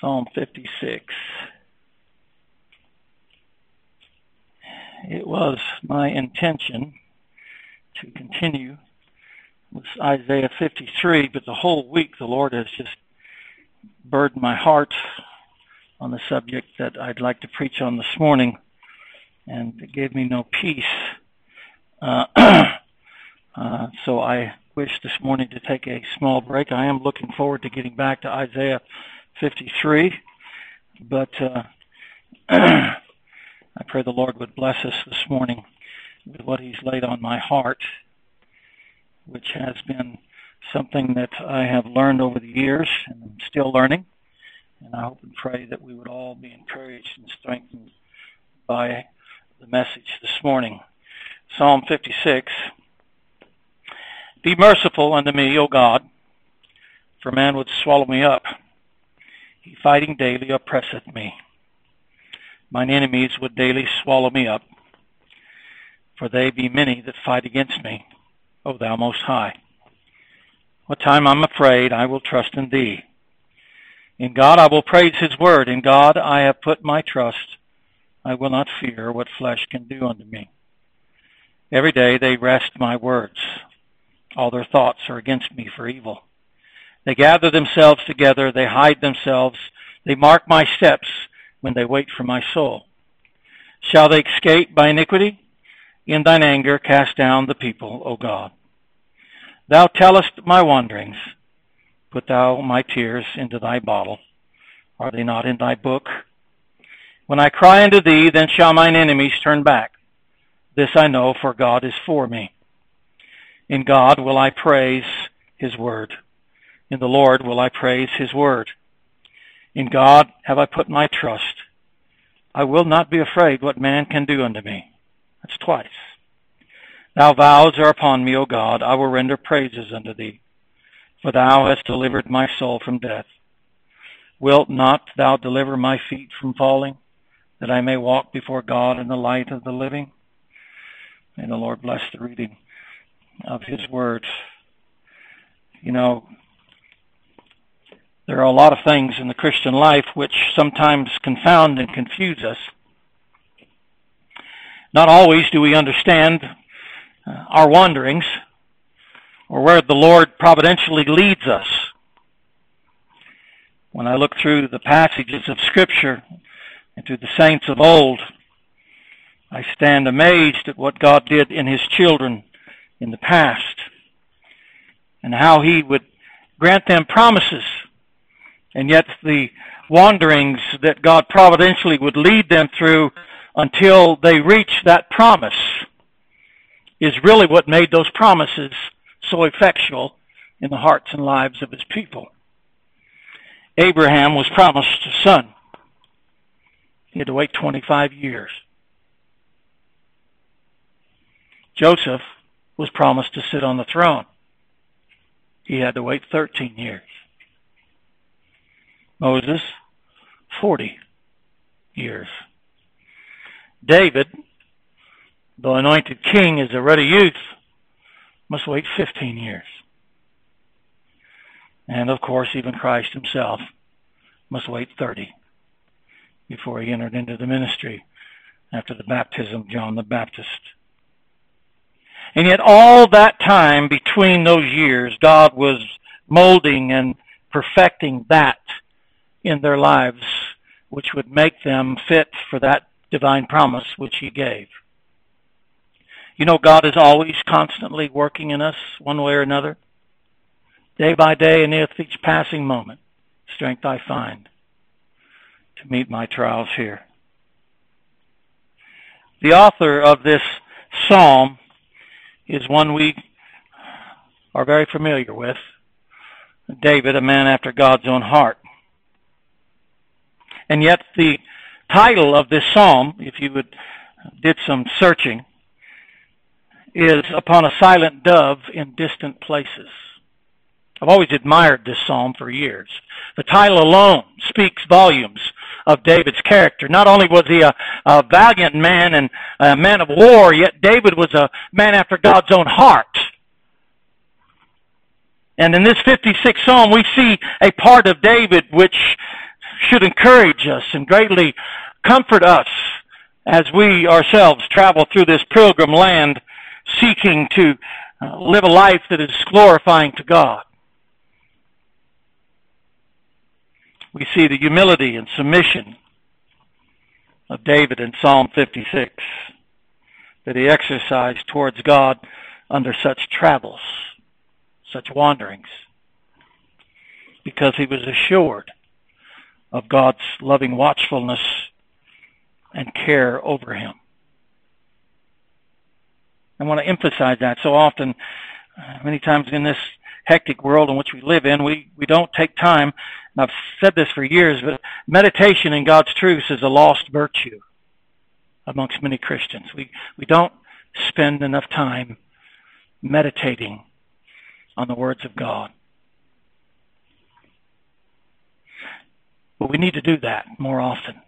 Psalm 56. It was my intention to continue with Isaiah 53, but the whole week the Lord has just burdened my heart on the subject that I'd like to preach on this morning, and it gave me no peace. Uh, uh, so I wish this morning to take a small break. I am looking forward to getting back to Isaiah 53, but uh, I pray the Lord would bless us this morning with what He's laid on my heart, which has been something that I have learned over the years and I'm still learning. And I hope and pray that we would all be encouraged and strengthened by the message this morning. Psalm 56. Be merciful unto me, O God, for man would swallow me up. He fighting daily oppresseth me. Mine enemies would daily swallow me up, for they be many that fight against me, O thou most high. What time I'm afraid, I will trust in thee. In God I will praise his word. In God I have put my trust. I will not fear what flesh can do unto me. Every day they wrest my words. All their thoughts are against me for evil. They gather themselves together. They hide themselves. They mark my steps when they wait for my soul. Shall they escape by iniquity? In thine anger cast down the people, O God. Thou tellest my wanderings. Put thou my tears into thy bottle. Are they not in thy book? When I cry unto thee, then shall mine enemies turn back. This I know, for God is for me. In God will I praise his word. In the Lord will I praise his word. In God have I put my trust. I will not be afraid what man can do unto me. That's twice. Thou vows are upon me, O God. I will render praises unto thee. For thou hast delivered my soul from death. Wilt not thou deliver my feet from falling, that I may walk before God in the light of the living? May the Lord bless the reading of his words. You know, there are a lot of things in the Christian life which sometimes confound and confuse us. Not always do we understand uh, our wanderings or where the Lord providentially leads us. When I look through the passages of Scripture and through the saints of old, I stand amazed at what God did in His children in the past and how He would grant them promises and yet the wanderings that God providentially would lead them through until they reach that promise is really what made those promises so effectual in the hearts and lives of his people. Abraham was promised a son. He had to wait 25 years. Joseph was promised to sit on the throne. He had to wait 13 years. Moses, 40 years. David, the anointed king, is a ready youth, must wait 15 years. And of course, even Christ himself must wait 30 before he entered into the ministry after the baptism of John the Baptist. And yet, all that time between those years, God was molding and perfecting that in their lives which would make them fit for that divine promise which he gave. You know, God is always constantly working in us one way or another. Day by day and with each passing moment, strength I find to meet my trials here. The author of this psalm is one we are very familiar with. David, a man after God's own heart. And yet the title of this psalm, if you would did some searching, is upon a silent dove in distant places. I've always admired this psalm for years. The title alone speaks volumes of David's character. Not only was he a, a valiant man and a man of war, yet David was a man after God's own heart. And in this 56th psalm, we see a part of David which should encourage us and greatly comfort us as we ourselves travel through this pilgrim land seeking to uh, live a life that is glorifying to God. We see the humility and submission of David in Psalm 56 that he exercised towards God under such travels, such wanderings, because he was assured of God's loving watchfulness and care over him. I want to emphasize that so often, uh, many times in this hectic world in which we live in, we, we don't take time. And I've said this for years, but meditation in God's truth is a lost virtue amongst many Christians. We, we don't spend enough time meditating on the words of God. But we need to do that more often.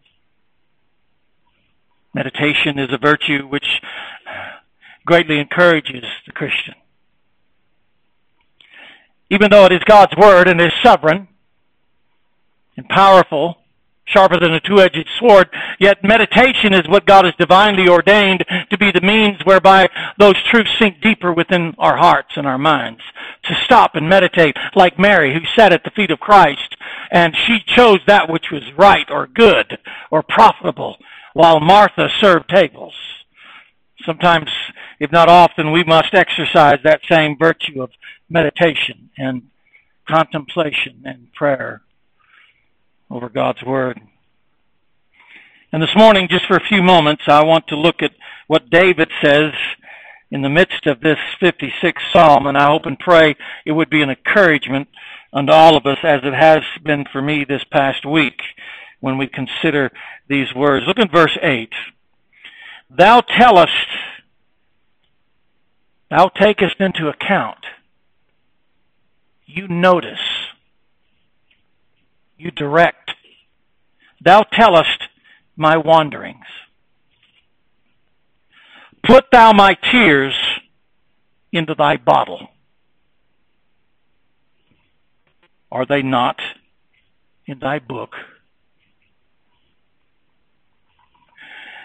Meditation is a virtue which greatly encourages the Christian. Even though it is God's Word and is sovereign and powerful, sharper than a two-edged sword, yet meditation is what God has divinely ordained to be the means whereby those truths sink deeper within our hearts and our minds. To stop and meditate like Mary who sat at the feet of Christ and she chose that which was right or good or profitable while Martha served tables. Sometimes, if not often, we must exercise that same virtue of meditation and contemplation and prayer over God's Word. And this morning, just for a few moments, I want to look at what David says in the midst of this 56th Psalm, and I hope and pray it would be an encouragement unto all of us as it has been for me this past week when we consider these words. Look at verse 8. Thou tellest, thou takest into account, you notice, you direct, thou tellest my wanderings. Put thou my tears into thy bottle. Are they not in thy book?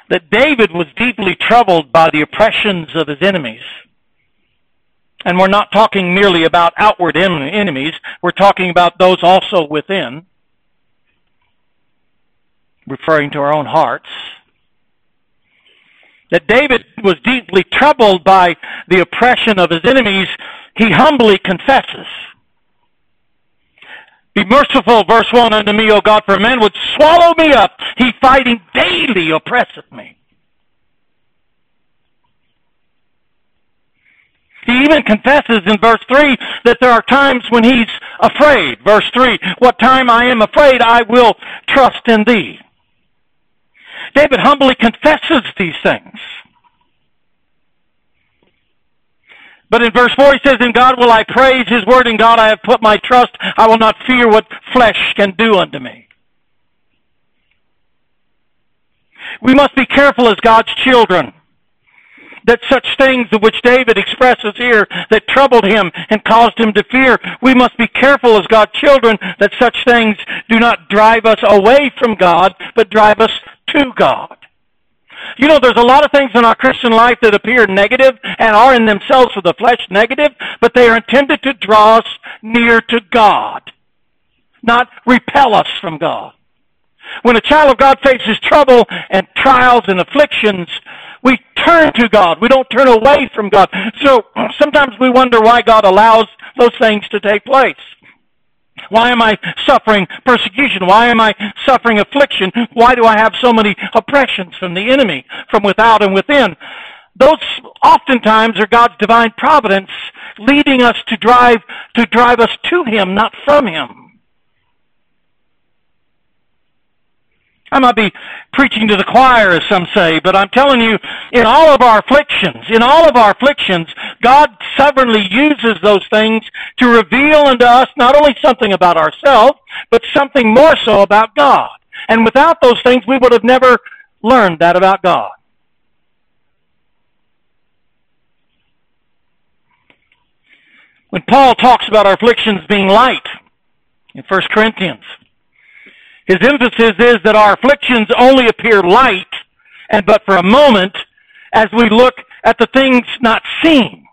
that David was deeply troubled by the oppressions of his enemies. And we're not talking merely about outward enemies, we're talking about those also within, referring to our own hearts. That David was deeply troubled by the oppression of his enemies, he humbly confesses. Be merciful, verse 1, unto me, O God, for men would swallow me up. He fighting daily oppresseth me. He even confesses in verse 3 that there are times when he's afraid. Verse 3, what time I am afraid, I will trust in thee. David humbly confesses these things. But in verse 4 he says, In God will I praise his word, in God I have put my trust. I will not fear what flesh can do unto me. We must be careful as God's children that such things of which David expresses here that troubled him and caused him to fear, we must be careful as God's children that such things do not drive us away from God, but drive us to God. You know, there's a lot of things in our Christian life that appear negative and are in themselves for the flesh negative, but they are intended to draw us near to God, not repel us from God. When a child of God faces trouble and trials and afflictions, we turn to God. We don't turn away from God. So sometimes we wonder why God allows those things to take place. Why am I suffering persecution? Why am I suffering affliction? Why do I have so many oppressions from the enemy, from without and within? Those oftentimes are God's divine providence leading us to drive, to drive us to Him, not from Him. I might be preaching to the choir, as some say, but I'm telling you, in all of our afflictions, in all of our afflictions, God sovereignly uses those things to reveal unto us not only something about ourselves, but something more so about God. And without those things, we would have never learned that about God. When Paul talks about our afflictions being light in 1 Corinthians, His emphasis is that our afflictions only appear light and but for a moment as we look at the things not seen.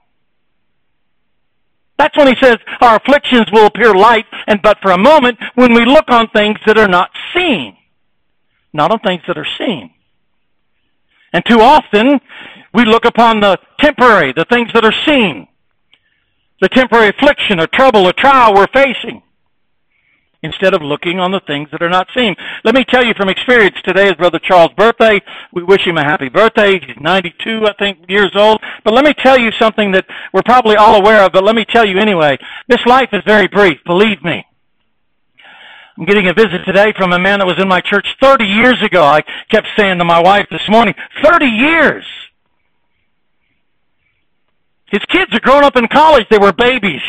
That's when he says our afflictions will appear light and but for a moment when we look on things that are not seen. Not on things that are seen. And too often we look upon the temporary, the things that are seen. The temporary affliction or trouble or trial we're facing instead of looking on the things that are not seen. Let me tell you from experience, today is Brother Charles' birthday. We wish him a happy birthday. He's 92, I think, years old. But let me tell you something that we're probably all aware of, but let me tell you anyway. This life is very brief, believe me. I'm getting a visit today from a man that was in my church 30 years ago. I kept saying to my wife this morning, 30 years! His kids are grown up in college. They were babies.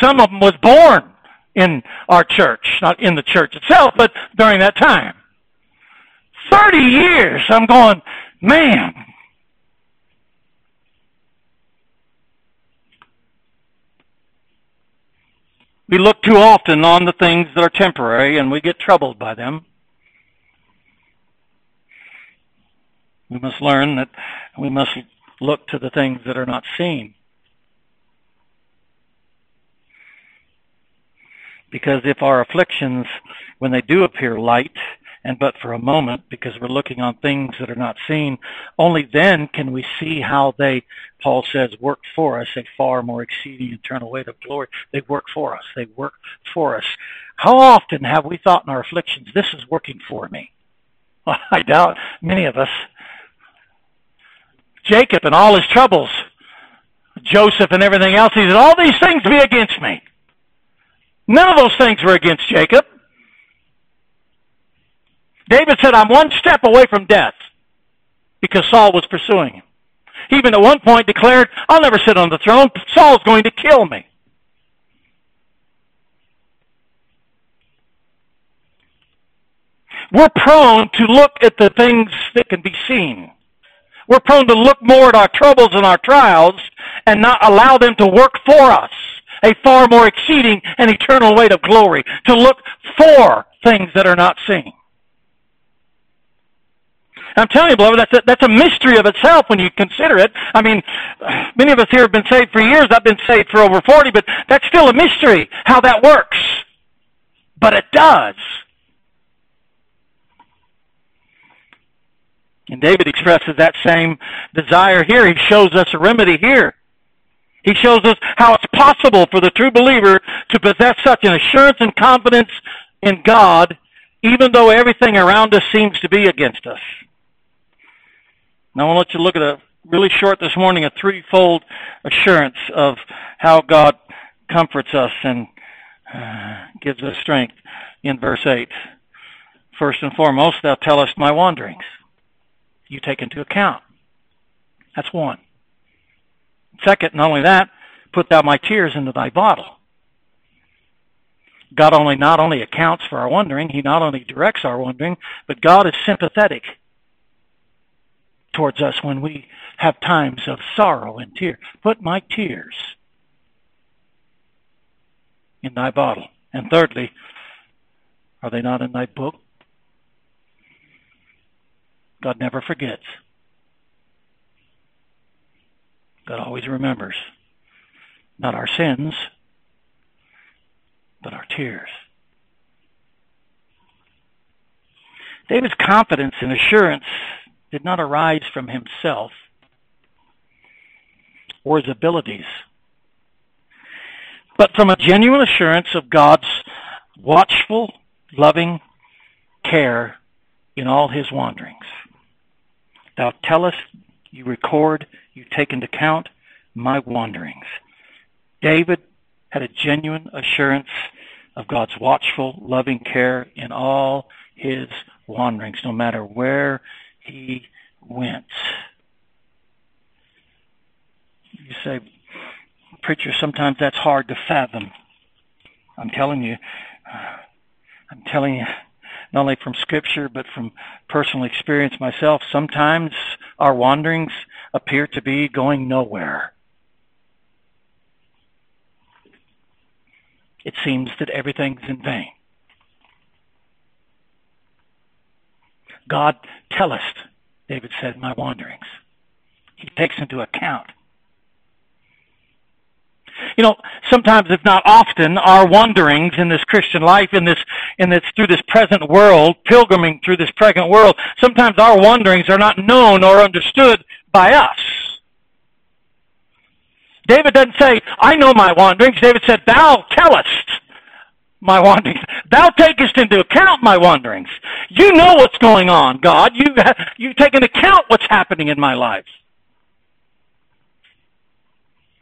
Some of them was born in our church, not in the church itself, but during that time. 30 years, I'm going, man. We look too often on the things that are temporary and we get troubled by them. We must learn that we must look to the things that are not seen. Because if our afflictions, when they do appear light, and but for a moment, because we're looking on things that are not seen, only then can we see how they, Paul says, work for us a far more exceeding eternal weight of glory. They work for us. They work for us. How often have we thought in our afflictions, this is working for me? Well, I doubt many of us. Jacob and all his troubles, Joseph and everything else, he said, all these things be against me. None of those things were against Jacob. David said, I'm one step away from death because Saul was pursuing him. He even at one point declared, I'll never sit on the throne. Saul's going to kill me. We're prone to look at the things that can be seen. We're prone to look more at our troubles and our trials and not allow them to work for us a far more exceeding and eternal weight of glory, to look for things that are not seen. I'm telling you, beloved, that's a, that's a mystery of itself when you consider it. I mean, many of us here have been saved for years. I've been saved for over 40, but that's still a mystery how that works. But it does. And David expresses that same desire here. He shows us a remedy here. He shows us how it's possible for the true believer to possess such an assurance and confidence in God, even though everything around us seems to be against us. Now I want to let you look at a really short this morning, a threefold assurance of how God comforts us and uh, gives us strength in verse 8. First and foremost, thou tellest my wanderings. You take into account. That's one. Second, not only that, put thou my tears into thy bottle. God only not only accounts for our wondering, He not only directs our wondering, but God is sympathetic towards us when we have times of sorrow and tear. Put my tears in thy bottle. And thirdly, are they not in thy book? God never forgets. God always remembers not our sins, but our tears. David's confidence and assurance did not arise from himself or his abilities, but from a genuine assurance of God's watchful, loving care in all his wanderings. Thou tellest, you record, you take into account my wanderings. David had a genuine assurance of God's watchful, loving care in all his wanderings, no matter where he went. You say, preacher, sometimes that's hard to fathom. I'm telling you, I'm telling you, not only from Scripture, but from personal experience myself, sometimes our wanderings appear to be going nowhere. It seems that everything's in vain. God tellest, David said, my wanderings. He takes into account. You know, sometimes, if not often, our wanderings in this Christian life, in this, in this, through this present world, pilgriming through this present world, sometimes our wanderings are not known or understood by us. David doesn't say, I know my wanderings. David said, Thou tellest my wanderings. Thou takest into account my wanderings. You know what's going on, God. You, you take into account what's happening in my life.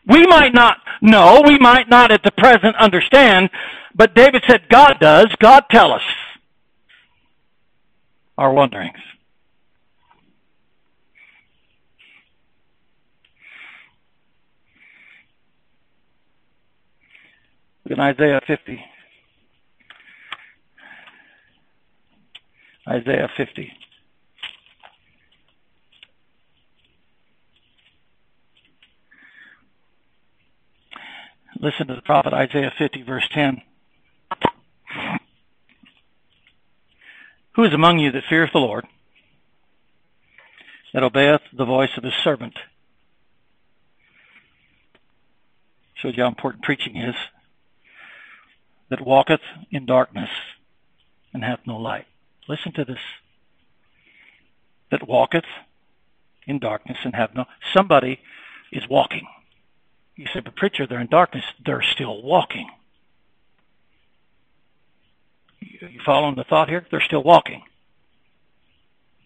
We might not know, we might not at the present understand, but David said God does. God tell us our wanderings. In Isaiah 50. Isaiah 50. Listen to the prophet Isaiah 50, verse 10. Who is among you that feareth the Lord, that obeyeth the voice of his servant? Shows you how important preaching is. That walketh in darkness and hath no light. Listen to this. That walketh in darkness and hath no. Somebody is walking. You say, but preacher, they're in darkness. They're still walking. You following the thought here? They're still walking.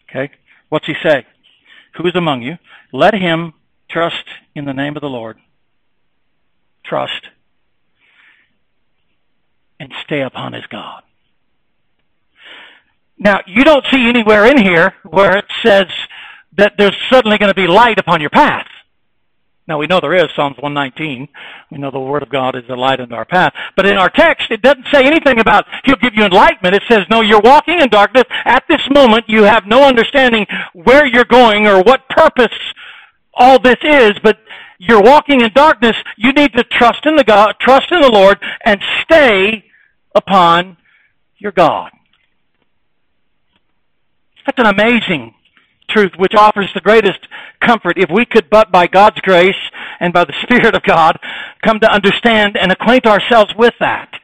Okay? What's he say? Who is among you? Let him trust in the name of the Lord. Trust. And stay upon his God. Now, you don't see anywhere in here where it says that there's suddenly going to be light upon your path. Now we know there is Psalms 119. We know the Word of God is the light unto our path. But in our text, it doesn't say anything about He'll give you enlightenment. It says, no, you're walking in darkness. At this moment, you have no understanding where you're going or what purpose all this is, but you're walking in darkness. You need to trust in the God, trust in the Lord, and stay upon your God. That's an amazing truth which offers the greatest comfort if we could but by God's grace and by the Spirit of God come to understand and acquaint ourselves with that.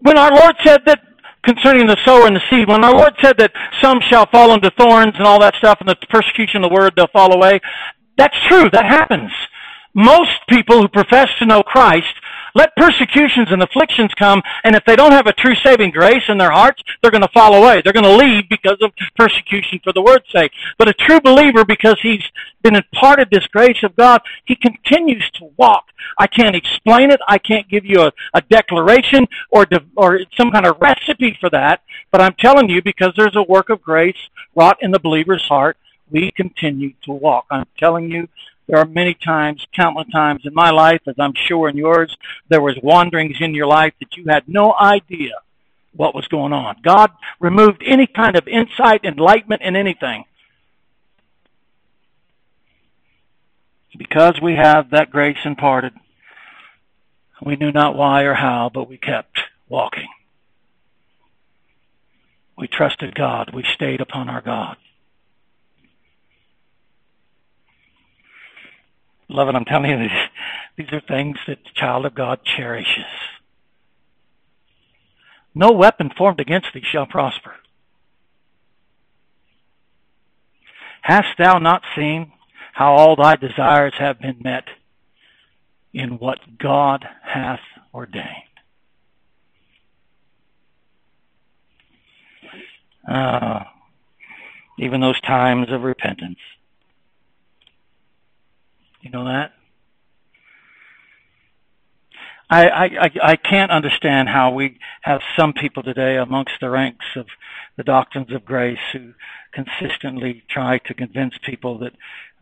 When our Lord said that concerning the sower and the seed, when our Lord said that some shall fall into thorns and all that stuff and the persecution of the word, they'll fall away, that's true. That happens. Most people who profess to know Christ let persecutions and afflictions come, and if they don't have a true saving grace in their hearts, they're going to fall away. They're going to leave because of persecution for the word's sake. But a true believer, because he's been imparted this grace of God, he continues to walk. I can't explain it. I can't give you a, a declaration or, de, or some kind of recipe for that. But I'm telling you, because there's a work of grace wrought in the believer's heart, we continue to walk. I'm telling you, there are many times, countless times in my life, as I'm sure in yours, there was wanderings in your life that you had no idea what was going on. God removed any kind of insight, enlightenment in anything. Because we have that grace imparted, we knew not why or how, but we kept walking. We trusted God. We stayed upon our God. Beloved, I'm telling you, these, these are things that the child of God cherishes. No weapon formed against thee shall prosper. Hast thou not seen how all thy desires have been met in what God hath ordained? Uh, even those times of repentance you know that? I, I, I can't understand how we have some people today amongst the ranks of the doctrines of grace who consistently try to convince people that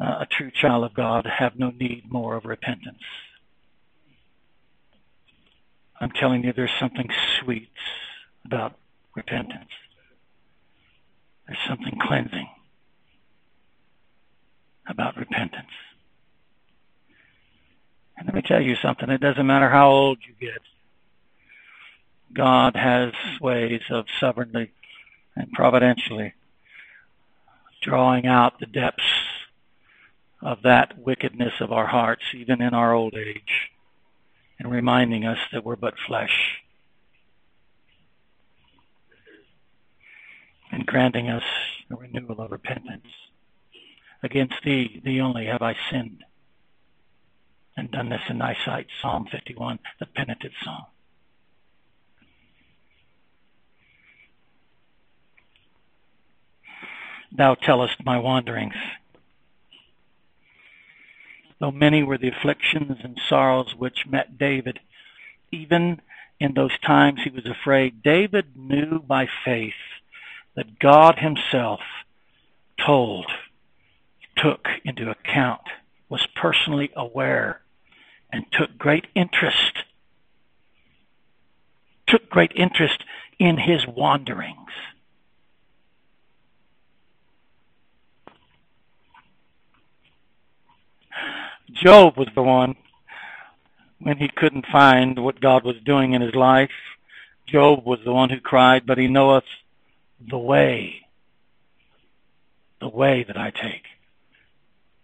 uh, a true child of God have no need more of repentance. I'm telling you, there's something sweet about repentance. There's something cleansing about repentance. And let me tell you something. It doesn't matter how old you get. God has ways of sovereignly and providentially drawing out the depths of that wickedness of our hearts, even in our old age, and reminding us that we're but flesh. And granting us a renewal of repentance. Against thee, thee only have I sinned, and done this in thy sight. Psalm 51, the penitent psalm. Thou tellest my wanderings. Though many were the afflictions and sorrows which met David, even in those times he was afraid, David knew by faith that God himself told, took into account, was personally aware, and took great interest, took great interest in his wanderings. Job was the one when he couldn't find what God was doing in his life. Job was the one who cried, but he knoweth the way, the way that I take.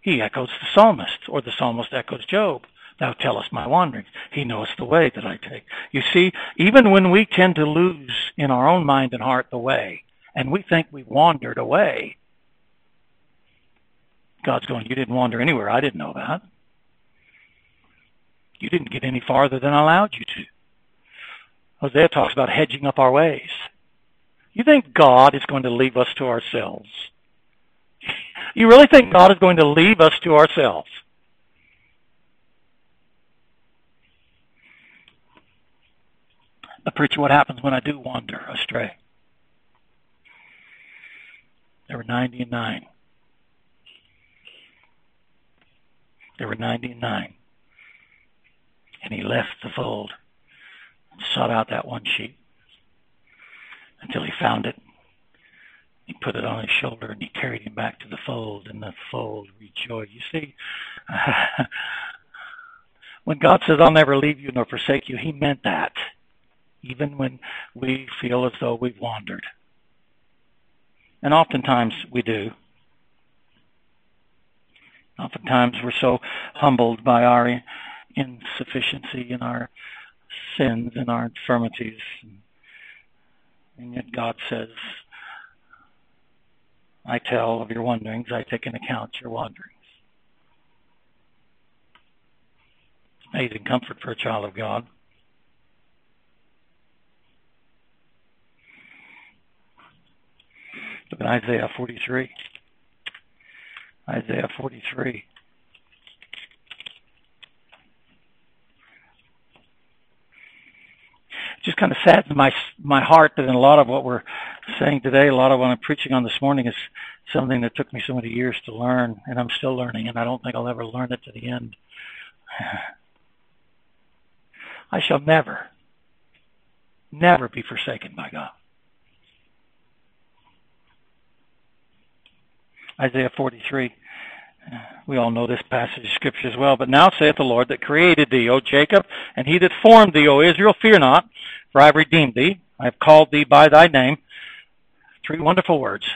He echoes the psalmist, or the psalmist echoes Job. Thou tellest my wanderings. He knoweth the way that I take. You see, even when we tend to lose in our own mind and heart the way, and we think we've wandered away, God's going, You didn't wander anywhere. I didn't know that. You didn't get any farther than I allowed you to. Hosea talks about hedging up our ways. You think God is going to leave us to ourselves? You really think God is going to leave us to ourselves? But preacher, what happens when I do wander astray? There were 90 and 9. There were 90 and 9 and he left the fold and sought out that one sheep until he found it. He put it on his shoulder and he carried him back to the fold, and the fold rejoiced. You see, when God says, I'll never leave you nor forsake you, he meant that, even when we feel as though we've wandered. And oftentimes we do. Oftentimes we're so humbled by our insufficiency and our sins and our infirmities. And yet God says, I tell of your wanderings, I take into account your wanderings. Amazing comfort for a child of God. Look at Isaiah 43. Isaiah 43. Just kind of saddens my my heart that in a lot of what we're saying today, a lot of what I'm preaching on this morning is something that took me so many years to learn, and I'm still learning, and I don't think I'll ever learn it to the end. I shall never, never be forsaken by God. Isaiah 43. We all know this passage of Scripture as well. But now saith the Lord that created thee, O Jacob, and he that formed thee, O Israel, fear not, for I have redeemed thee. I have called thee by thy name. Three wonderful words.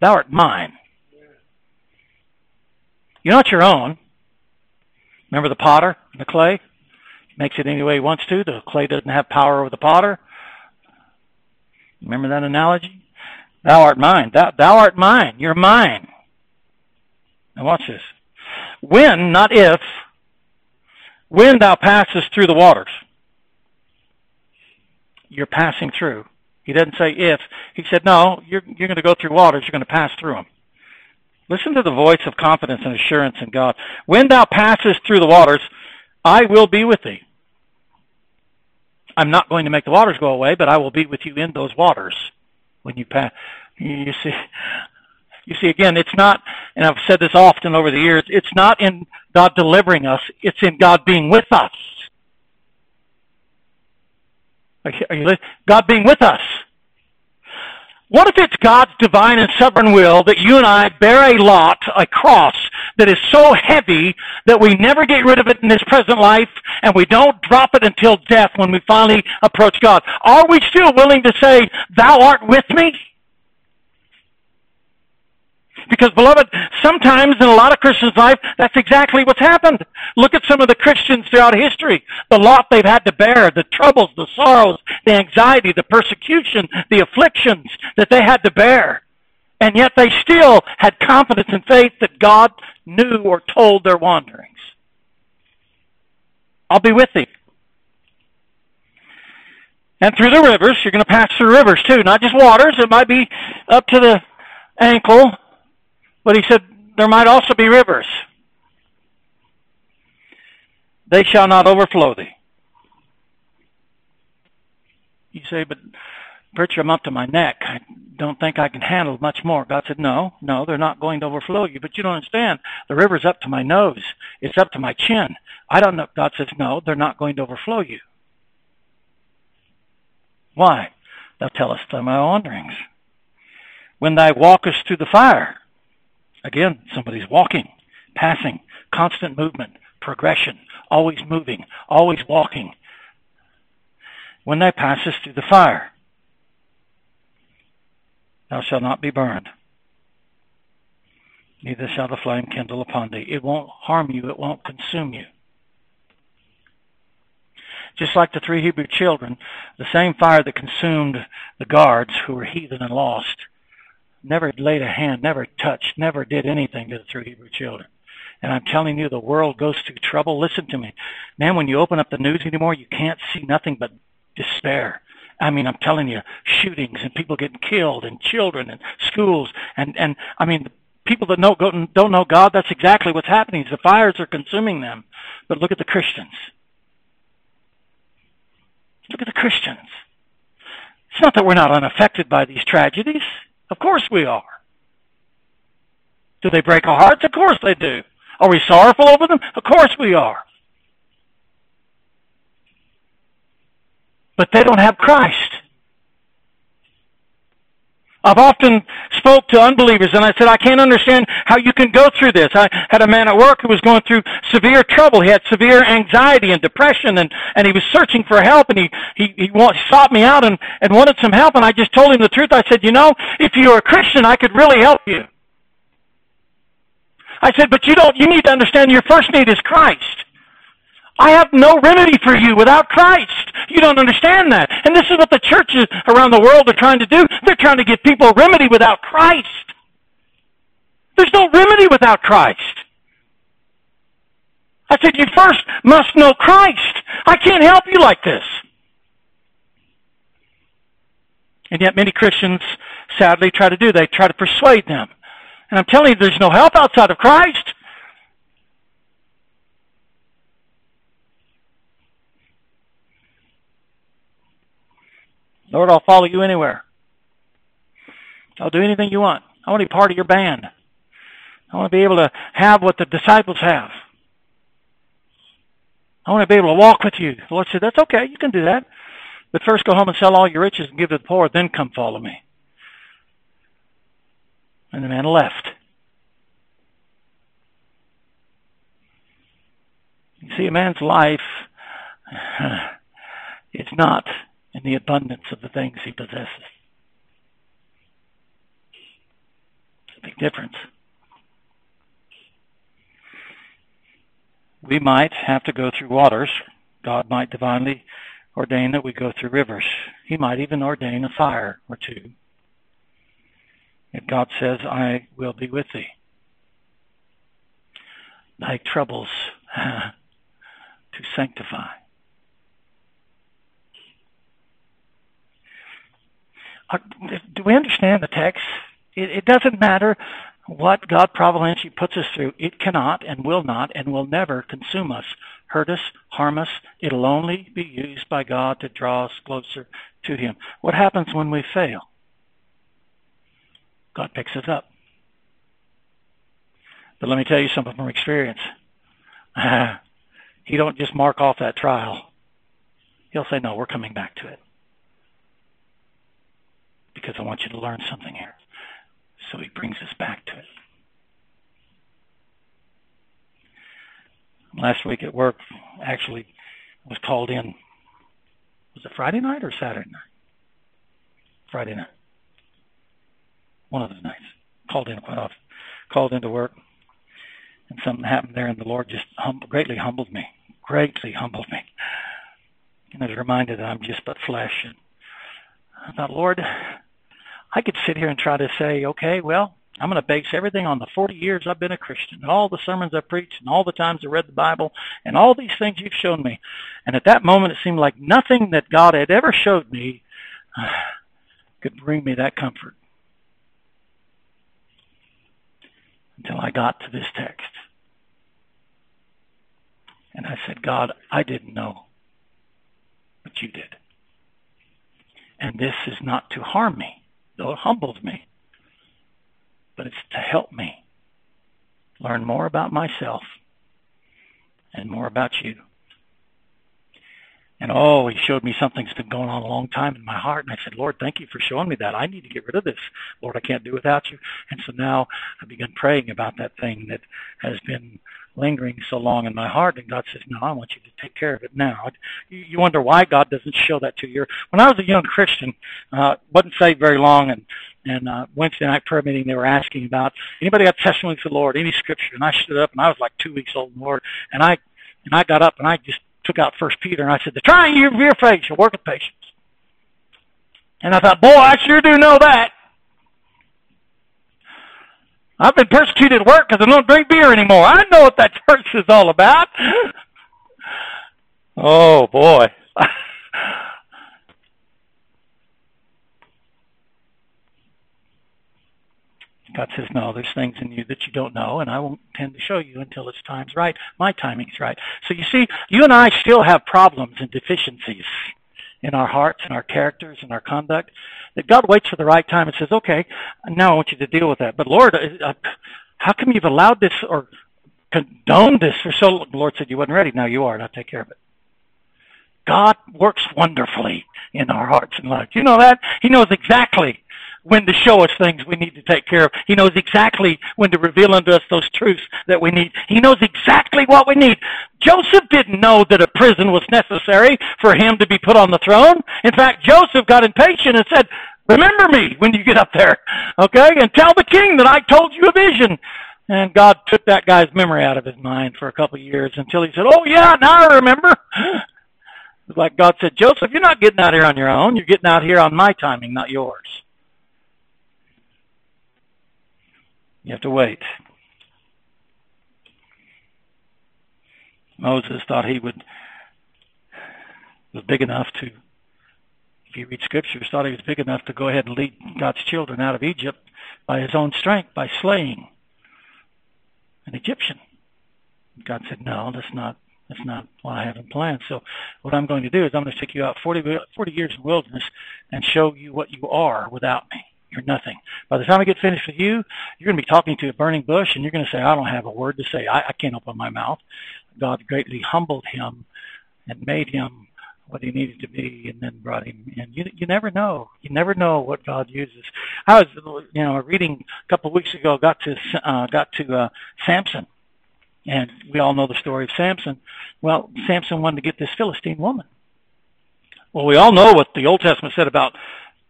Thou art mine. You're not your own. Remember the potter and the clay? He makes it any way he wants to. The clay doesn't have power over the potter. Remember that analogy? Thou art mine. Thou, thou art mine. You're mine. Now watch this. When, not if, when thou passest through the waters you're passing through. He doesn't say if. He said, no, you're, you're going to go through waters. You're going to pass through them. Listen to the voice of confidence and assurance in God. When thou passest through the waters, I will be with thee. I'm not going to make the waters go away, but I will be with you in those waters when you pass. You see, you see again, it's not, and I've said this often over the years, it's not in God delivering us, it's in God being with us. Are you God being with us. What if it's God's divine and sovereign will that you and I bear a lot, a cross, that is so heavy that we never get rid of it in this present life and we don't drop it until death when we finally approach God? Are we still willing to say, Thou art with me? Because, beloved, sometimes in a lot of Christians' life, that's exactly what's happened. Look at some of the Christians throughout history. The lot they've had to bear, the troubles, the sorrows, the anxiety, the persecution, the afflictions that they had to bear. And yet they still had confidence and faith that God knew or told their wanderings. I'll be with thee. And through the rivers, you're going to pass through rivers too, not just waters. It might be up to the ankle, but he said there might also be rivers. They shall not overflow thee. You say, but preacher, I'm up to my neck. I don't think I can handle much more. God said, no, no, they're not going to overflow you. But you don't understand. The river's up to my nose. It's up to my chin. I don't know. God says, no, they're not going to overflow you. Why? Thou tellest thy my wanderings. When thou walkest through the fire, Again, somebody's walking, passing, constant movement, progression, always moving, always walking. When thou passest through the fire, thou shalt not be burned, neither shall the flame kindle upon thee. It won't harm you, it won't consume you. Just like the three Hebrew children, the same fire that consumed the guards who were heathen and lost never laid a hand, never touched, never did anything to the three Hebrew children. And I'm telling you, the world goes through trouble. Listen to me. Man, when you open up the news anymore, you can't see nothing but despair. I mean, I'm telling you, shootings and people getting killed and children and schools and, and I mean, people that know, don't know God, that's exactly what's happening. The fires are consuming them. But look at the Christians. Look at the Christians. It's not that we're not unaffected by these tragedies. Of course we are. Do they break our hearts? Of course they do. Are we sorrowful over them? Of course we are. But they don't have Christ. I've often spoke to unbelievers and I said, I can't understand how you can go through this. I had a man at work who was going through severe trouble. He had severe anxiety and depression and, and he was searching for help and he, he, he sought me out and, and wanted some help and I just told him the truth. I said, you know, if you're a Christian, I could really help you. I said, but you don't, you need to understand your first need is Christ. I have no remedy for you without Christ. You don't understand that. And this is what the churches around the world are trying to do. They're trying to give people a remedy without Christ. There's no remedy without Christ. I said, you first must know Christ. I can't help you like this. And yet many Christians sadly try to do. They try to persuade them. And I'm telling you, there's no help outside of Christ. Lord, I'll follow you anywhere. I'll do anything you want. I want to be part of your band. I want to be able to have what the disciples have. I want to be able to walk with you. The Lord said, That's okay, you can do that. But first go home and sell all your riches and give to the poor, then come follow me. And the man left. You see, a man's life, it's not in the abundance of the things he possesses. It's a big difference. We might have to go through waters. God might divinely ordain that we go through rivers. He might even ordain a fire or two. If God says, I will be with thee. Thy troubles to sanctify. Uh, do we understand the text? It, it doesn't matter what God providentially puts us through. It cannot and will not and will never consume us, hurt us, harm us. It'll only be used by God to draw us closer to Him. What happens when we fail? God picks us up. But let me tell you something from experience. he don't just mark off that trial. He'll say, no, we're coming back to it because I want you to learn something here. So he brings us back to it. last week at work, actually was called in. Was it Friday night or Saturday night? Friday night. One of those nights. Called in quite often. Called into work, and something happened there, and the Lord just hum- greatly humbled me. Greatly humbled me. And I was reminded that I'm just but flesh. And I thought, Lord, I could sit here and try to say, okay, well, I'm going to base everything on the 40 years I've been a Christian, and all the sermons I've preached, and all the times I read the Bible, and all these things you've shown me. And at that moment, it seemed like nothing that God had ever showed me could bring me that comfort. Until I got to this text. And I said, God, I didn't know, but you did. And this is not to harm me, though it humbles me but it's to help me learn more about myself and more about you. And oh, he showed me something that's been going on a long time in my heart. And I said, Lord, thank you for showing me that. I need to get rid of this. Lord, I can't do without you. And so now I began praying about that thing that has been lingering so long in my heart. And God says, no, I want you to take care of it now. You wonder why God doesn't show that to you. When I was a young Christian, uh, wasn't saved very long and and uh, Wednesday night prayer meeting, they were asking about anybody got testimony for the Lord, any scripture, and I stood up and I was like two weeks old Lord, and I and I got up and I just took out First Peter and I said, "The trying of your faith shall work with patience." And I thought, boy, I sure do know that. I've been persecuted at work because I don't drink beer anymore. I know what that church is all about. Oh boy. God says, no, there's things in you that you don't know, and I won't tend to show you until it's time's right. My timing's right. So you see, you and I still have problems and deficiencies in our hearts and our characters and our conduct that God waits for the right time and says, okay, now I want you to deal with that. But Lord, how come you've allowed this or condoned this for so long? The Lord said you wasn't ready. Now you are, and I'll take care of it. God works wonderfully in our hearts and lives. You know that? He knows exactly when to show us things we need to take care of. He knows exactly when to reveal unto us those truths that we need. He knows exactly what we need. Joseph didn't know that a prison was necessary for him to be put on the throne. In fact, Joseph got impatient and said, remember me when you get up there, okay? And tell the king that I told you a vision. And God took that guy's memory out of his mind for a couple of years until he said, oh yeah, now I remember. Like God said, Joseph, you're not getting out here on your own. You're getting out here on my timing, not yours. You have to wait. Moses thought he would was big enough to if you read scriptures, thought he was big enough to go ahead and lead God's children out of Egypt by his own strength, by slaying an Egyptian. God said, No, that's not that's not what I have in plan. So what I'm going to do is I'm going to take you out 40, 40 years in the wilderness and show you what you are without me. You're nothing. By the time I get finished with you, you're going to be talking to a burning bush and you're going to say, I don't have a word to say. I, I can't open my mouth. God greatly humbled him and made him what he needed to be and then brought him in. You, you never know. You never know what God uses. I was, you know, reading a couple of weeks ago, got to, uh, got to, uh, Samson. And we all know the story of Samson. Well, Samson wanted to get this Philistine woman. Well, we all know what the Old Testament said about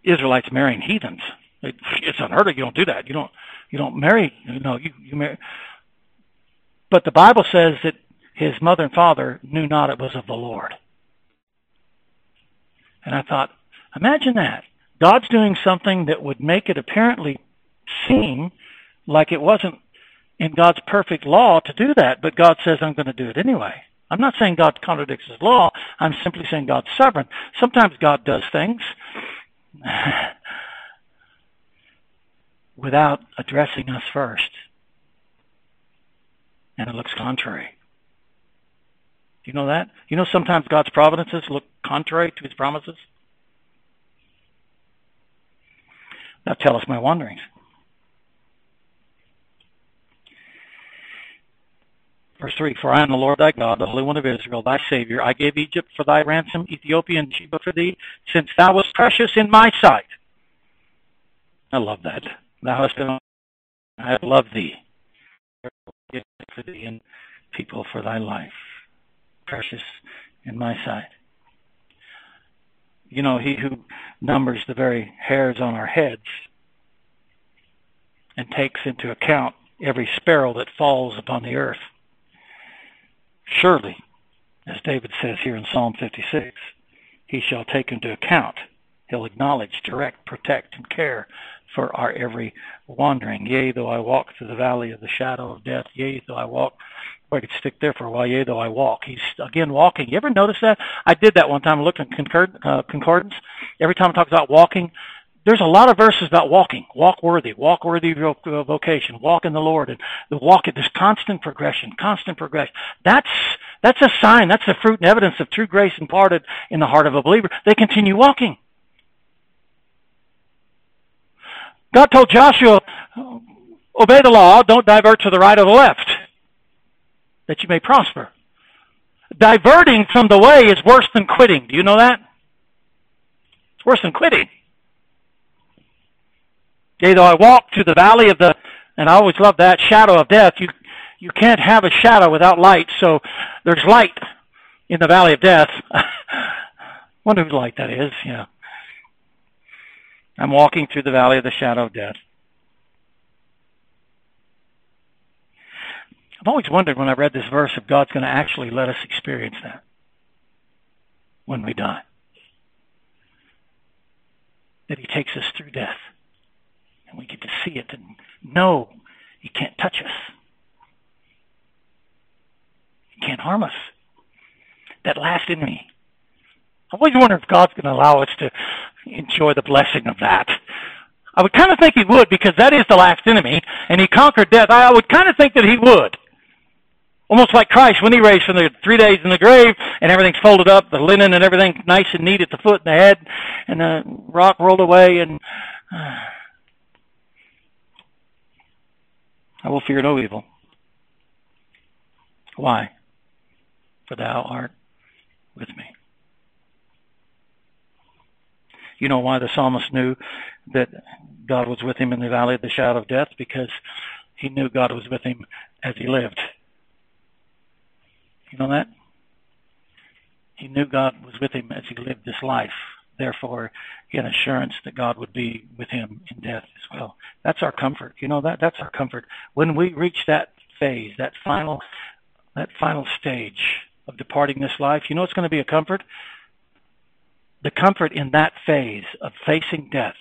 Israelites marrying heathens. It, it's unheard of. You don't do that. You don't. You don't marry. You know. You you marry. But the Bible says that his mother and father knew not it was of the Lord. And I thought, imagine that. God's doing something that would make it apparently seem like it wasn't in God's perfect law to do that, but God says, I'm going to do it anyway. I'm not saying God contradicts his law. I'm simply saying God's sovereign. Sometimes God does things without addressing us first. And it looks contrary. Do you know that? You know sometimes God's providences look contrary to his promises? Thou tellest my wanderings. Verse 3 For I am the Lord thy God, the Holy One of Israel, thy Savior. I gave Egypt for thy ransom, Ethiopia and Sheba for thee, since thou wast precious in my sight. I love that. Thou hast been, I have loved thee. For thee. And people for thy life, precious in my sight. You know, he who numbers the very hairs on our heads and takes into account every sparrow that falls upon the earth. Surely, as David says here in Psalm 56, he shall take into account, he'll acknowledge, direct, protect, and care for our every wandering. Yea, though I walk through the valley of the shadow of death, yea, though I walk I could stick there for a while. Yea, though I walk. He's again walking. You ever notice that? I did that one time. I looked in uh, concordance. Every time I talks about walking, there's a lot of verses about walking. Walk worthy. Walk worthy of your vocation. Walk in the Lord. And the walk at this constant progression, constant progression. That's, that's a sign. That's the fruit and evidence of true grace imparted in the heart of a believer. They continue walking. God told Joshua, obey the law, don't divert to the right or the left, that you may prosper. Diverting from the way is worse than quitting. Do you know that? It's worse than quitting. Yea, though I walk through the valley of the, and I always love that, shadow of death, you, you can't have a shadow without light, so there's light in the valley of death. Wonder whose light that is, yeah. I'm walking through the valley of the shadow of death. I've always wondered when I read this verse if God's going to actually let us experience that when we die. That He takes us through death and we get to see it and know He can't touch us. He can't harm us. That last enemy. I always wonder if God's going to allow us to enjoy the blessing of that. I would kind of think he would because that is the last enemy, and he conquered death. I would kind of think that he would. Almost like Christ when he raised from the three days in the grave and everything's folded up, the linen and everything nice and neat at the foot and the head, and the rock rolled away, and uh, I will fear no evil. Why? For thou art with me. You know why the psalmist knew that God was with him in the valley of the shadow of death? Because he knew God was with him as he lived. You know that? He knew God was with him as he lived this life. Therefore, he had assurance that God would be with him in death as well. That's our comfort. You know that? That's our comfort. When we reach that phase, that final, that final stage of departing this life, you know it's going to be a comfort? The comfort in that phase of facing death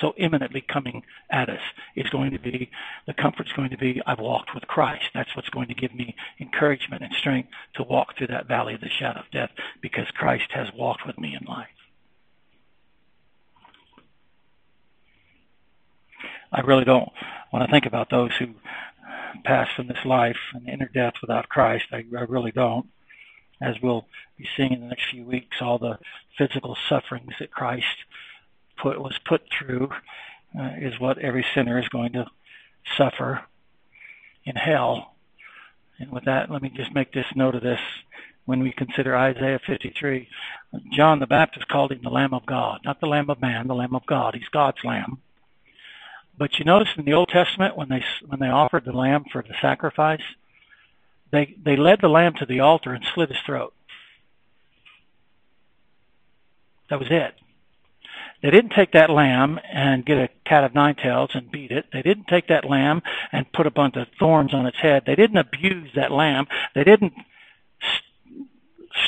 so imminently coming at us is going to be the comfort's going to be I've walked with Christ. That's what's going to give me encouragement and strength to walk through that valley of the shadow of death because Christ has walked with me in life. I really don't want to think about those who pass from this life and enter death without Christ. I, I really don't as we'll be seeing in the next few weeks, all the physical sufferings that Christ put was put through uh, is what every sinner is going to suffer in hell. And with that, let me just make this note of this. When we consider Isaiah 53, John the Baptist called him the Lamb of God, not the Lamb of man, the Lamb of God. He's God's Lamb. But you notice in the Old Testament when they when they offered the lamb for the sacrifice, they, they led the lamb to the altar and slit his throat. That was it. They didn't take that lamb and get a cat of nine tails and beat it. They didn't take that lamb and put a bunch of thorns on its head. They didn't abuse that lamb. They didn't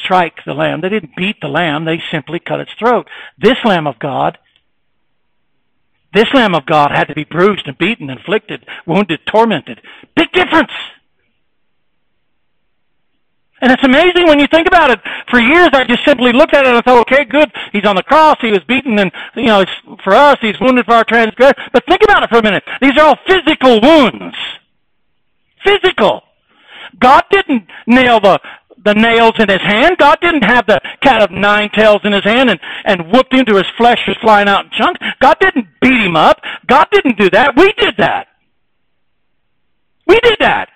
strike the lamb. They didn't beat the lamb. They simply cut its throat. This lamb of God, this lamb of God had to be bruised and beaten, afflicted, wounded, tormented. Big difference. And it's amazing when you think about it. For years, I just simply looked at it and I thought, okay, good. He's on the cross. He was beaten, and you know, for us. He's wounded for our transgression. But think about it for a minute. These are all physical wounds. Physical. God didn't nail the the nails in his hand. God didn't have the cat of nine tails in his hand and, and whooped into his flesh was flying out in chunks. God didn't beat him up. God didn't do that. We did that. We did that.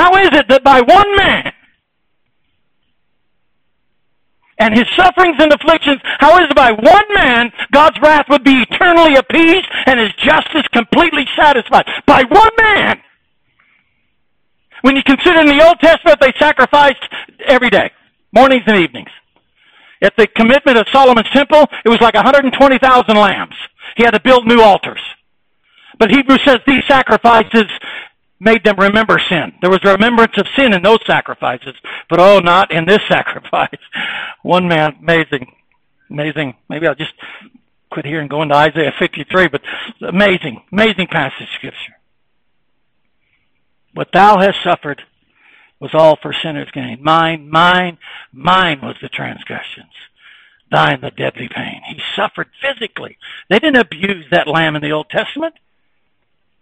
How is it that by one man And his sufferings and afflictions, how is it by one man God's wrath would be eternally appeased and his justice completely satisfied? By one man! When you consider in the Old Testament, they sacrificed every day, mornings and evenings. At the commitment of Solomon's temple, it was like 120,000 lambs. He had to build new altars. But Hebrews says these sacrifices made them remember sin. There was remembrance of sin in those sacrifices, but oh, not in this sacrifice. One man, amazing, amazing. Maybe I'll just quit here and go into Isaiah 53, but amazing, amazing passage of scripture. What thou hast suffered was all for sinners' gain. Mine, mine, mine was the transgressions. Thine the deadly pain. He suffered physically. They didn't abuse that lamb in the Old Testament.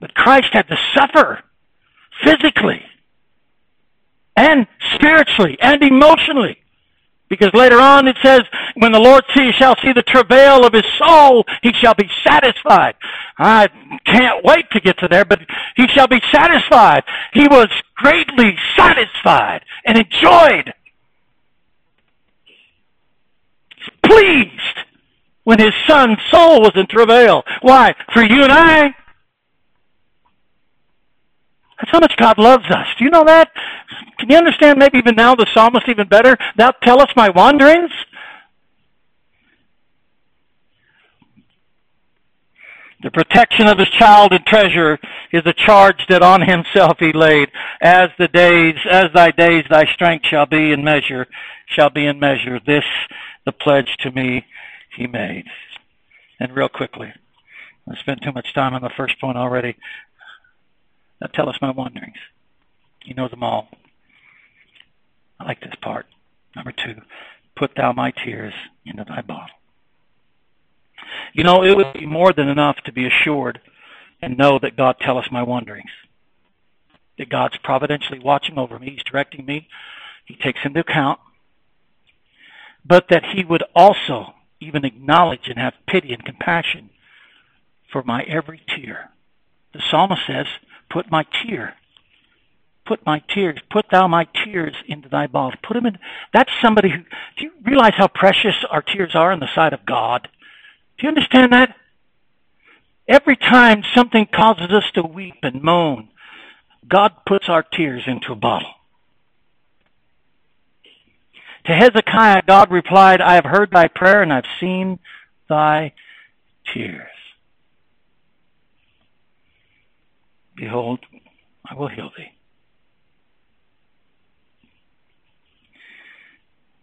But Christ had to suffer physically and spiritually and emotionally. Because later on it says, when the Lord see, shall see the travail of his soul, he shall be satisfied. I can't wait to get to there, but he shall be satisfied. He was greatly satisfied and enjoyed, pleased when his son's soul was in travail. Why? For you and I. That's how much God loves us. Do you know that? Can you understand maybe even now the psalmist even better? Thou tellest my wanderings. The protection of his child and treasure is a charge that on himself he laid. As the days, as thy days, thy strength shall be in measure, shall be in measure. This the pledge to me he made. And real quickly, I spent too much time on the first point already. Thou tellest my wanderings. You know them all. I like this part. Number two, put thou my tears into thy bottle. You know, it would be more than enough to be assured and know that God tellest my wanderings. That God's providentially watching over me. He's directing me. He takes into account. But that he would also even acknowledge and have pity and compassion for my every tear. The psalmist says, put my tear put my tears, put thou my tears into thy bottle. Put them in. That's somebody who, do you realize how precious our tears are in the sight of God? Do you understand that? Every time something causes us to weep and moan, God puts our tears into a bottle. To Hezekiah, God replied, I have heard thy prayer and I've seen thy tears. Behold, I will heal thee.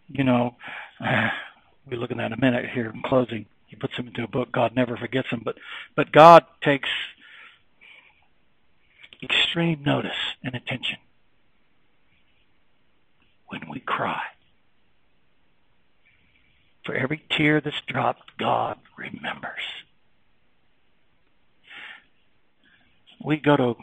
You know, we're looking at a minute here in closing. He puts them into a book. God never forgets them, but but God takes extreme notice and attention when we cry. For every tear that's dropped, God remembers. We go to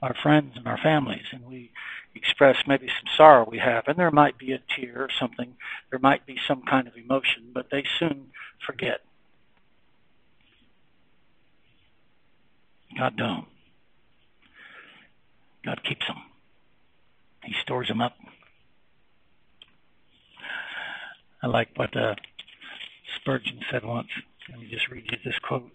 our friends and our families and we express maybe some sorrow we have, and there might be a tear or something, there might be some kind of emotion, but they soon forget. God don't. God keeps them. He stores them up. I like what uh, Spurgeon said once. Let me just read you this quote.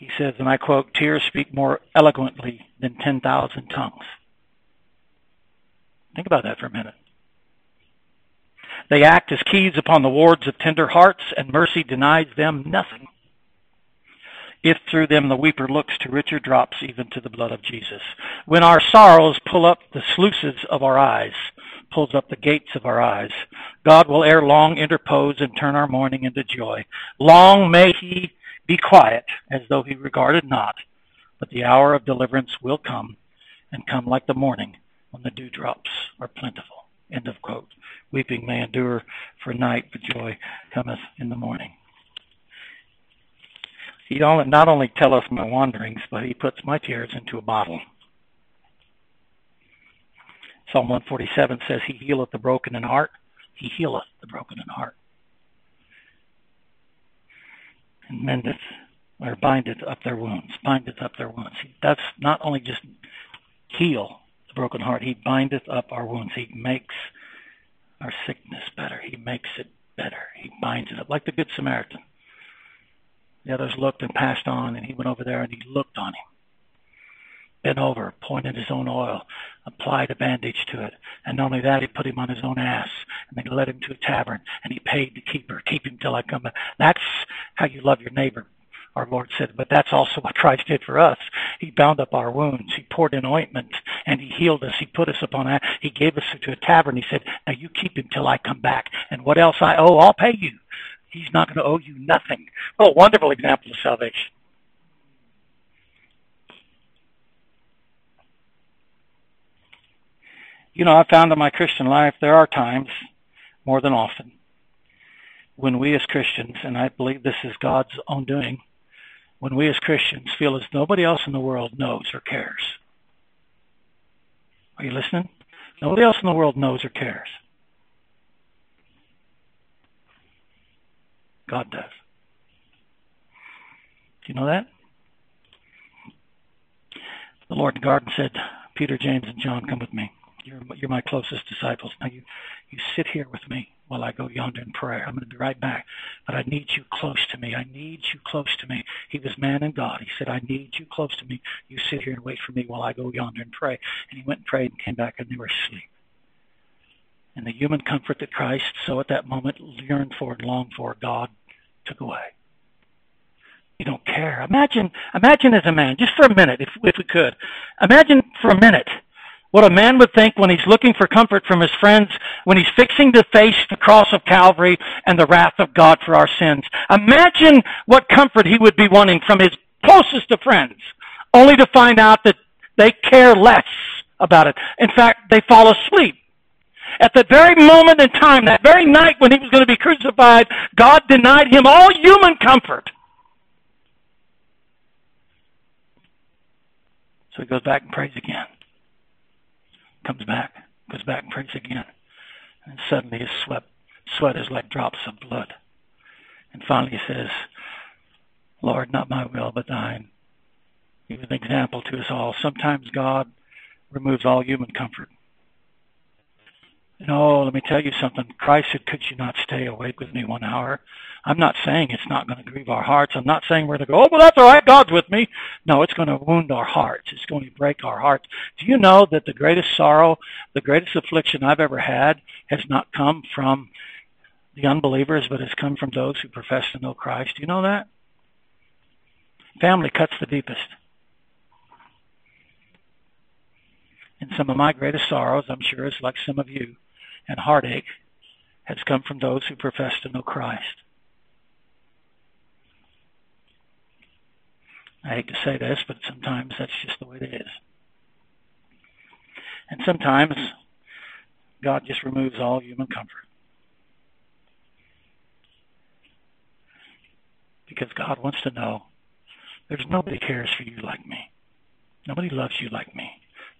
He says, and I quote, tears speak more eloquently than 10,000 tongues. Think about that for a minute. They act as keys upon the wards of tender hearts, and mercy denies them nothing. If through them the weeper looks to richer drops, even to the blood of Jesus. When our sorrows pull up the sluices of our eyes, pulls up the gates of our eyes, God will ere long interpose and turn our mourning into joy. Long may He be quiet, as though he regarded not, but the hour of deliverance will come, and come like the morning when the dewdrops are plentiful. End of quote. Weeping may endure for night, but joy cometh in the morning. He not only telleth my wanderings, but he puts my tears into a bottle. Psalm 147 says, He healeth the broken in heart. He healeth the broken in heart. And mendeth or bindeth up their wounds, bindeth up their wounds. He does not only just heal the broken heart, he bindeth up our wounds. He makes our sickness better. He makes it better. He binds it up like the Good Samaritan. The others looked and passed on, and he went over there and he looked on him. Bent over, pointed his own oil, applied a bandage to it. And not only that, he put him on his own ass, and then he led him to a tavern, and he paid the keeper, keep him till I come back. That's how you love your neighbor, our Lord said. But that's also what Christ did for us. He bound up our wounds. He poured in ointment, and he healed us. He put us upon that. He gave us to a tavern. He said, now you keep him till I come back. And what else I owe, I'll pay you. He's not going to owe you nothing. A wonderful example of salvation. You know, I found in my Christian life there are times, more than often, when we as Christians, and I believe this is God's own doing, when we as Christians feel as nobody else in the world knows or cares. Are you listening? Nobody else in the world knows or cares. God does. Do you know that? The Lord in the garden said, Peter, James, and John, come with me. You're, you're my closest disciples. Now you, you sit here with me while I go yonder in prayer. I'm going to be right back. But I need you close to me. I need you close to me. He was man and God. He said, I need you close to me. You sit here and wait for me while I go yonder and pray. And he went and prayed and came back and they were asleep. And the human comfort that Christ so at that moment yearned for and longed for, God took away. You don't care. Imagine, imagine as a man, just for a minute, if, if we could. Imagine for a minute what a man would think when he's looking for comfort from his friends, when he's fixing to face the cross of Calvary and the wrath of God for our sins. Imagine what comfort he would be wanting from his closest of friends, only to find out that they care less about it. In fact, they fall asleep at the very moment in time, that very night when he was going to be crucified, God denied him all human comfort. So he goes back and prays again. Comes back, goes back and prays again. And suddenly his sweat, sweat is like drops of blood. And finally he says, Lord, not my will, but thine. He was an example to us all. Sometimes God removes all human comfort. No, let me tell you something. Christ said, Could you not stay awake with me one hour? I'm not saying it's not going to grieve our hearts. I'm not saying we're going to go, oh, well, that's all right. God's with me. No, it's going to wound our hearts. It's going to break our hearts. Do you know that the greatest sorrow, the greatest affliction I've ever had has not come from the unbelievers, but has come from those who profess to know Christ? Do you know that? Family cuts the deepest. And some of my greatest sorrows, I'm sure, is like some of you and heartache has come from those who profess to know Christ. I hate to say this, but sometimes that's just the way it is. And sometimes God just removes all human comfort. Because God wants to know there's nobody cares for you like me. Nobody loves you like me.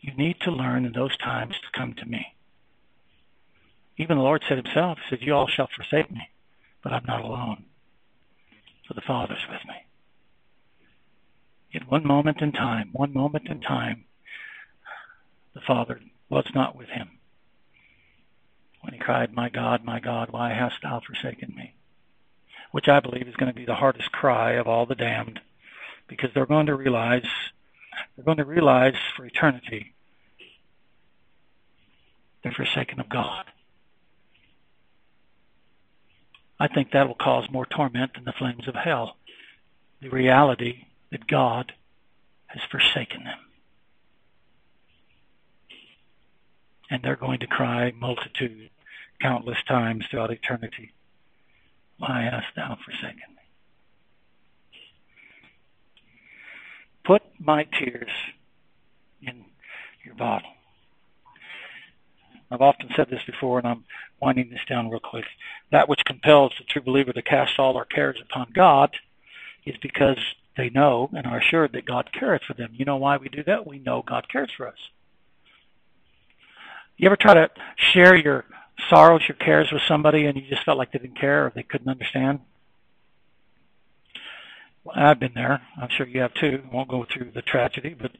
You need to learn in those times to come to me. Even the Lord said himself, he said, you all shall forsake me, but I'm not alone. For the Father's with me. In one moment in time, one moment in time, the Father was not with him. When he cried, My God, my God, why hast thou forsaken me? Which I believe is going to be the hardest cry of all the damned, because they're going to realize, they're going to realize for eternity, they're forsaken of God. I think that will cause more torment than the flames of hell. The reality that God has forsaken them. And they're going to cry multitude, countless times throughout eternity, Why hast thou forsaken me? Put my tears in your bottle. I've often said this before, and I'm winding this down real quick. That which compels the true believer to cast all our cares upon God is because they know and are assured that God cares for them. You know why we do that? We know God cares for us. You ever try to share your sorrows, your cares with somebody, and you just felt like they didn't care or they couldn't understand? Well, I've been there. I'm sure you have too. I won't go through the tragedy, but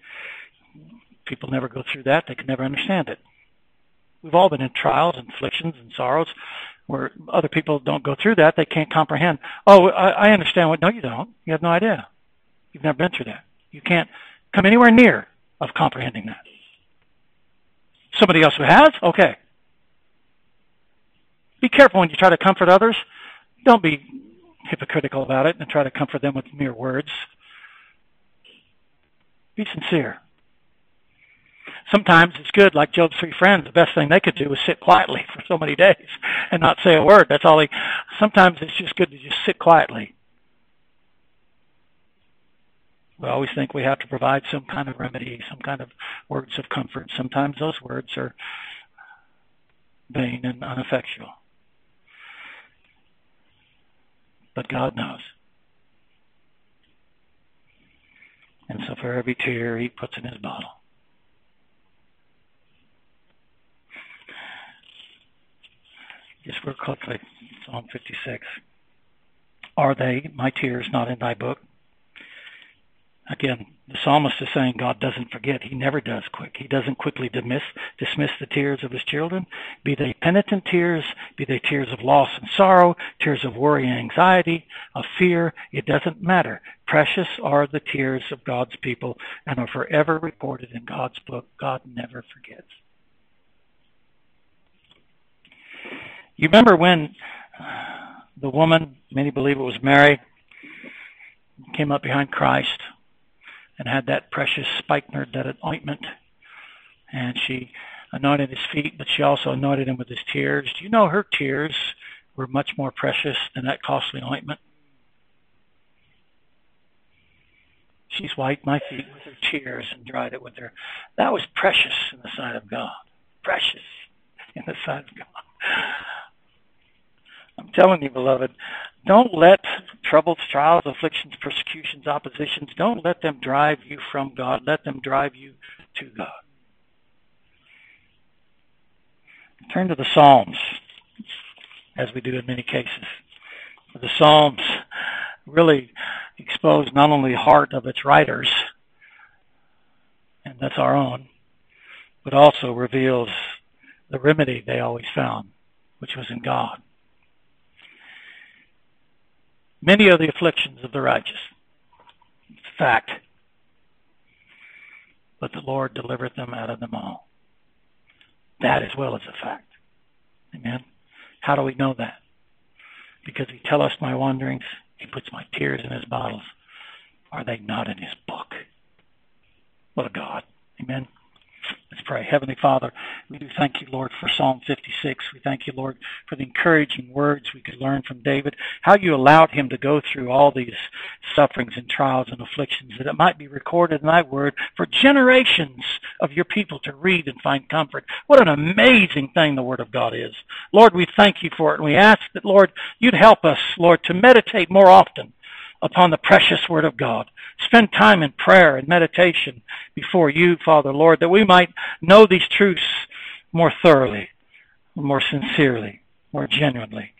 people never go through that. They can never understand it. We've all been in trials and afflictions and sorrows where other people don't go through that. They can't comprehend. Oh, I, I understand what. No, you don't. You have no idea. You've never been through that. You can't come anywhere near of comprehending that. Somebody else who has? Okay. Be careful when you try to comfort others. Don't be hypocritical about it and try to comfort them with mere words. Be sincere. Sometimes it's good, like Job's three friends, the best thing they could do was sit quietly for so many days and not say a word. That's all he sometimes it's just good to just sit quietly. We always think we have to provide some kind of remedy, some kind of words of comfort. Sometimes those words are vain and ineffectual. But God knows. And so for every tear he puts in his bottle. Quickly, Psalm 56. Are they, my tears, not in thy book? Again, the psalmist is saying God doesn't forget. He never does quick. He doesn't quickly dismiss dismiss the tears of his children, be they penitent tears, be they tears of loss and sorrow, tears of worry and anxiety, of fear. It doesn't matter. Precious are the tears of God's people and are forever recorded in God's book. God never forgets. You remember when the woman, many believe it was Mary, came up behind Christ and had that precious spikenard, that ointment, and she anointed his feet, but she also anointed him with his tears. Do you know her tears were much more precious than that costly ointment? She's wiped my feet with her tears and dried it with her. That was precious in the sight of God. Precious in the sight of God. I'm telling you, beloved, don't let troubles, trials, afflictions, persecutions, oppositions, don't let them drive you from God. Let them drive you to God. Turn to the Psalms, as we do in many cases. The Psalms really expose not only the heart of its writers, and that's our own, but also reveals the remedy they always found, which was in God. Many are the afflictions of the righteous. It's a fact. But the Lord delivereth them out of them all. That as well as a fact. Amen. How do we know that? Because he tellest my wanderings, he puts my tears in his bottles. Are they not in his book? What a God. Amen. Let's pray. Heavenly Father, we do thank you, Lord, for Psalm 56. We thank you, Lord, for the encouraging words we could learn from David, how you allowed him to go through all these sufferings and trials and afflictions, that it might be recorded in thy word for generations of your people to read and find comfort. What an amazing thing the word of God is. Lord, we thank you for it, and we ask that, Lord, you'd help us, Lord, to meditate more often upon the precious Word of God. Spend time in prayer and meditation before you, Father Lord, that we might know these truths more thoroughly, more sincerely, more genuinely.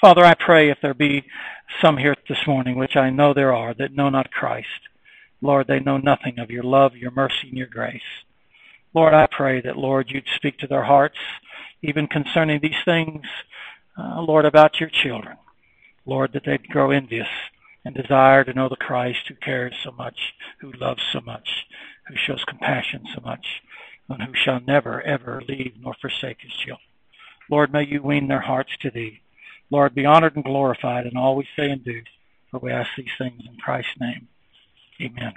Father, I pray if there be some here this morning, which I know there are, that know not Christ, Lord, they know nothing of your love, your mercy, and your grace. Lord, I pray that, Lord, you'd speak to their hearts, even concerning these things, uh, Lord, about your children. Lord, that they'd grow envious and desire to know the Christ who cares so much, who loves so much, who shows compassion so much, and who shall never, ever leave nor forsake his children. Lord, may you wean their hearts to thee. Lord, be honored and glorified in all we say and do, for we ask these things in Christ's name. Amen.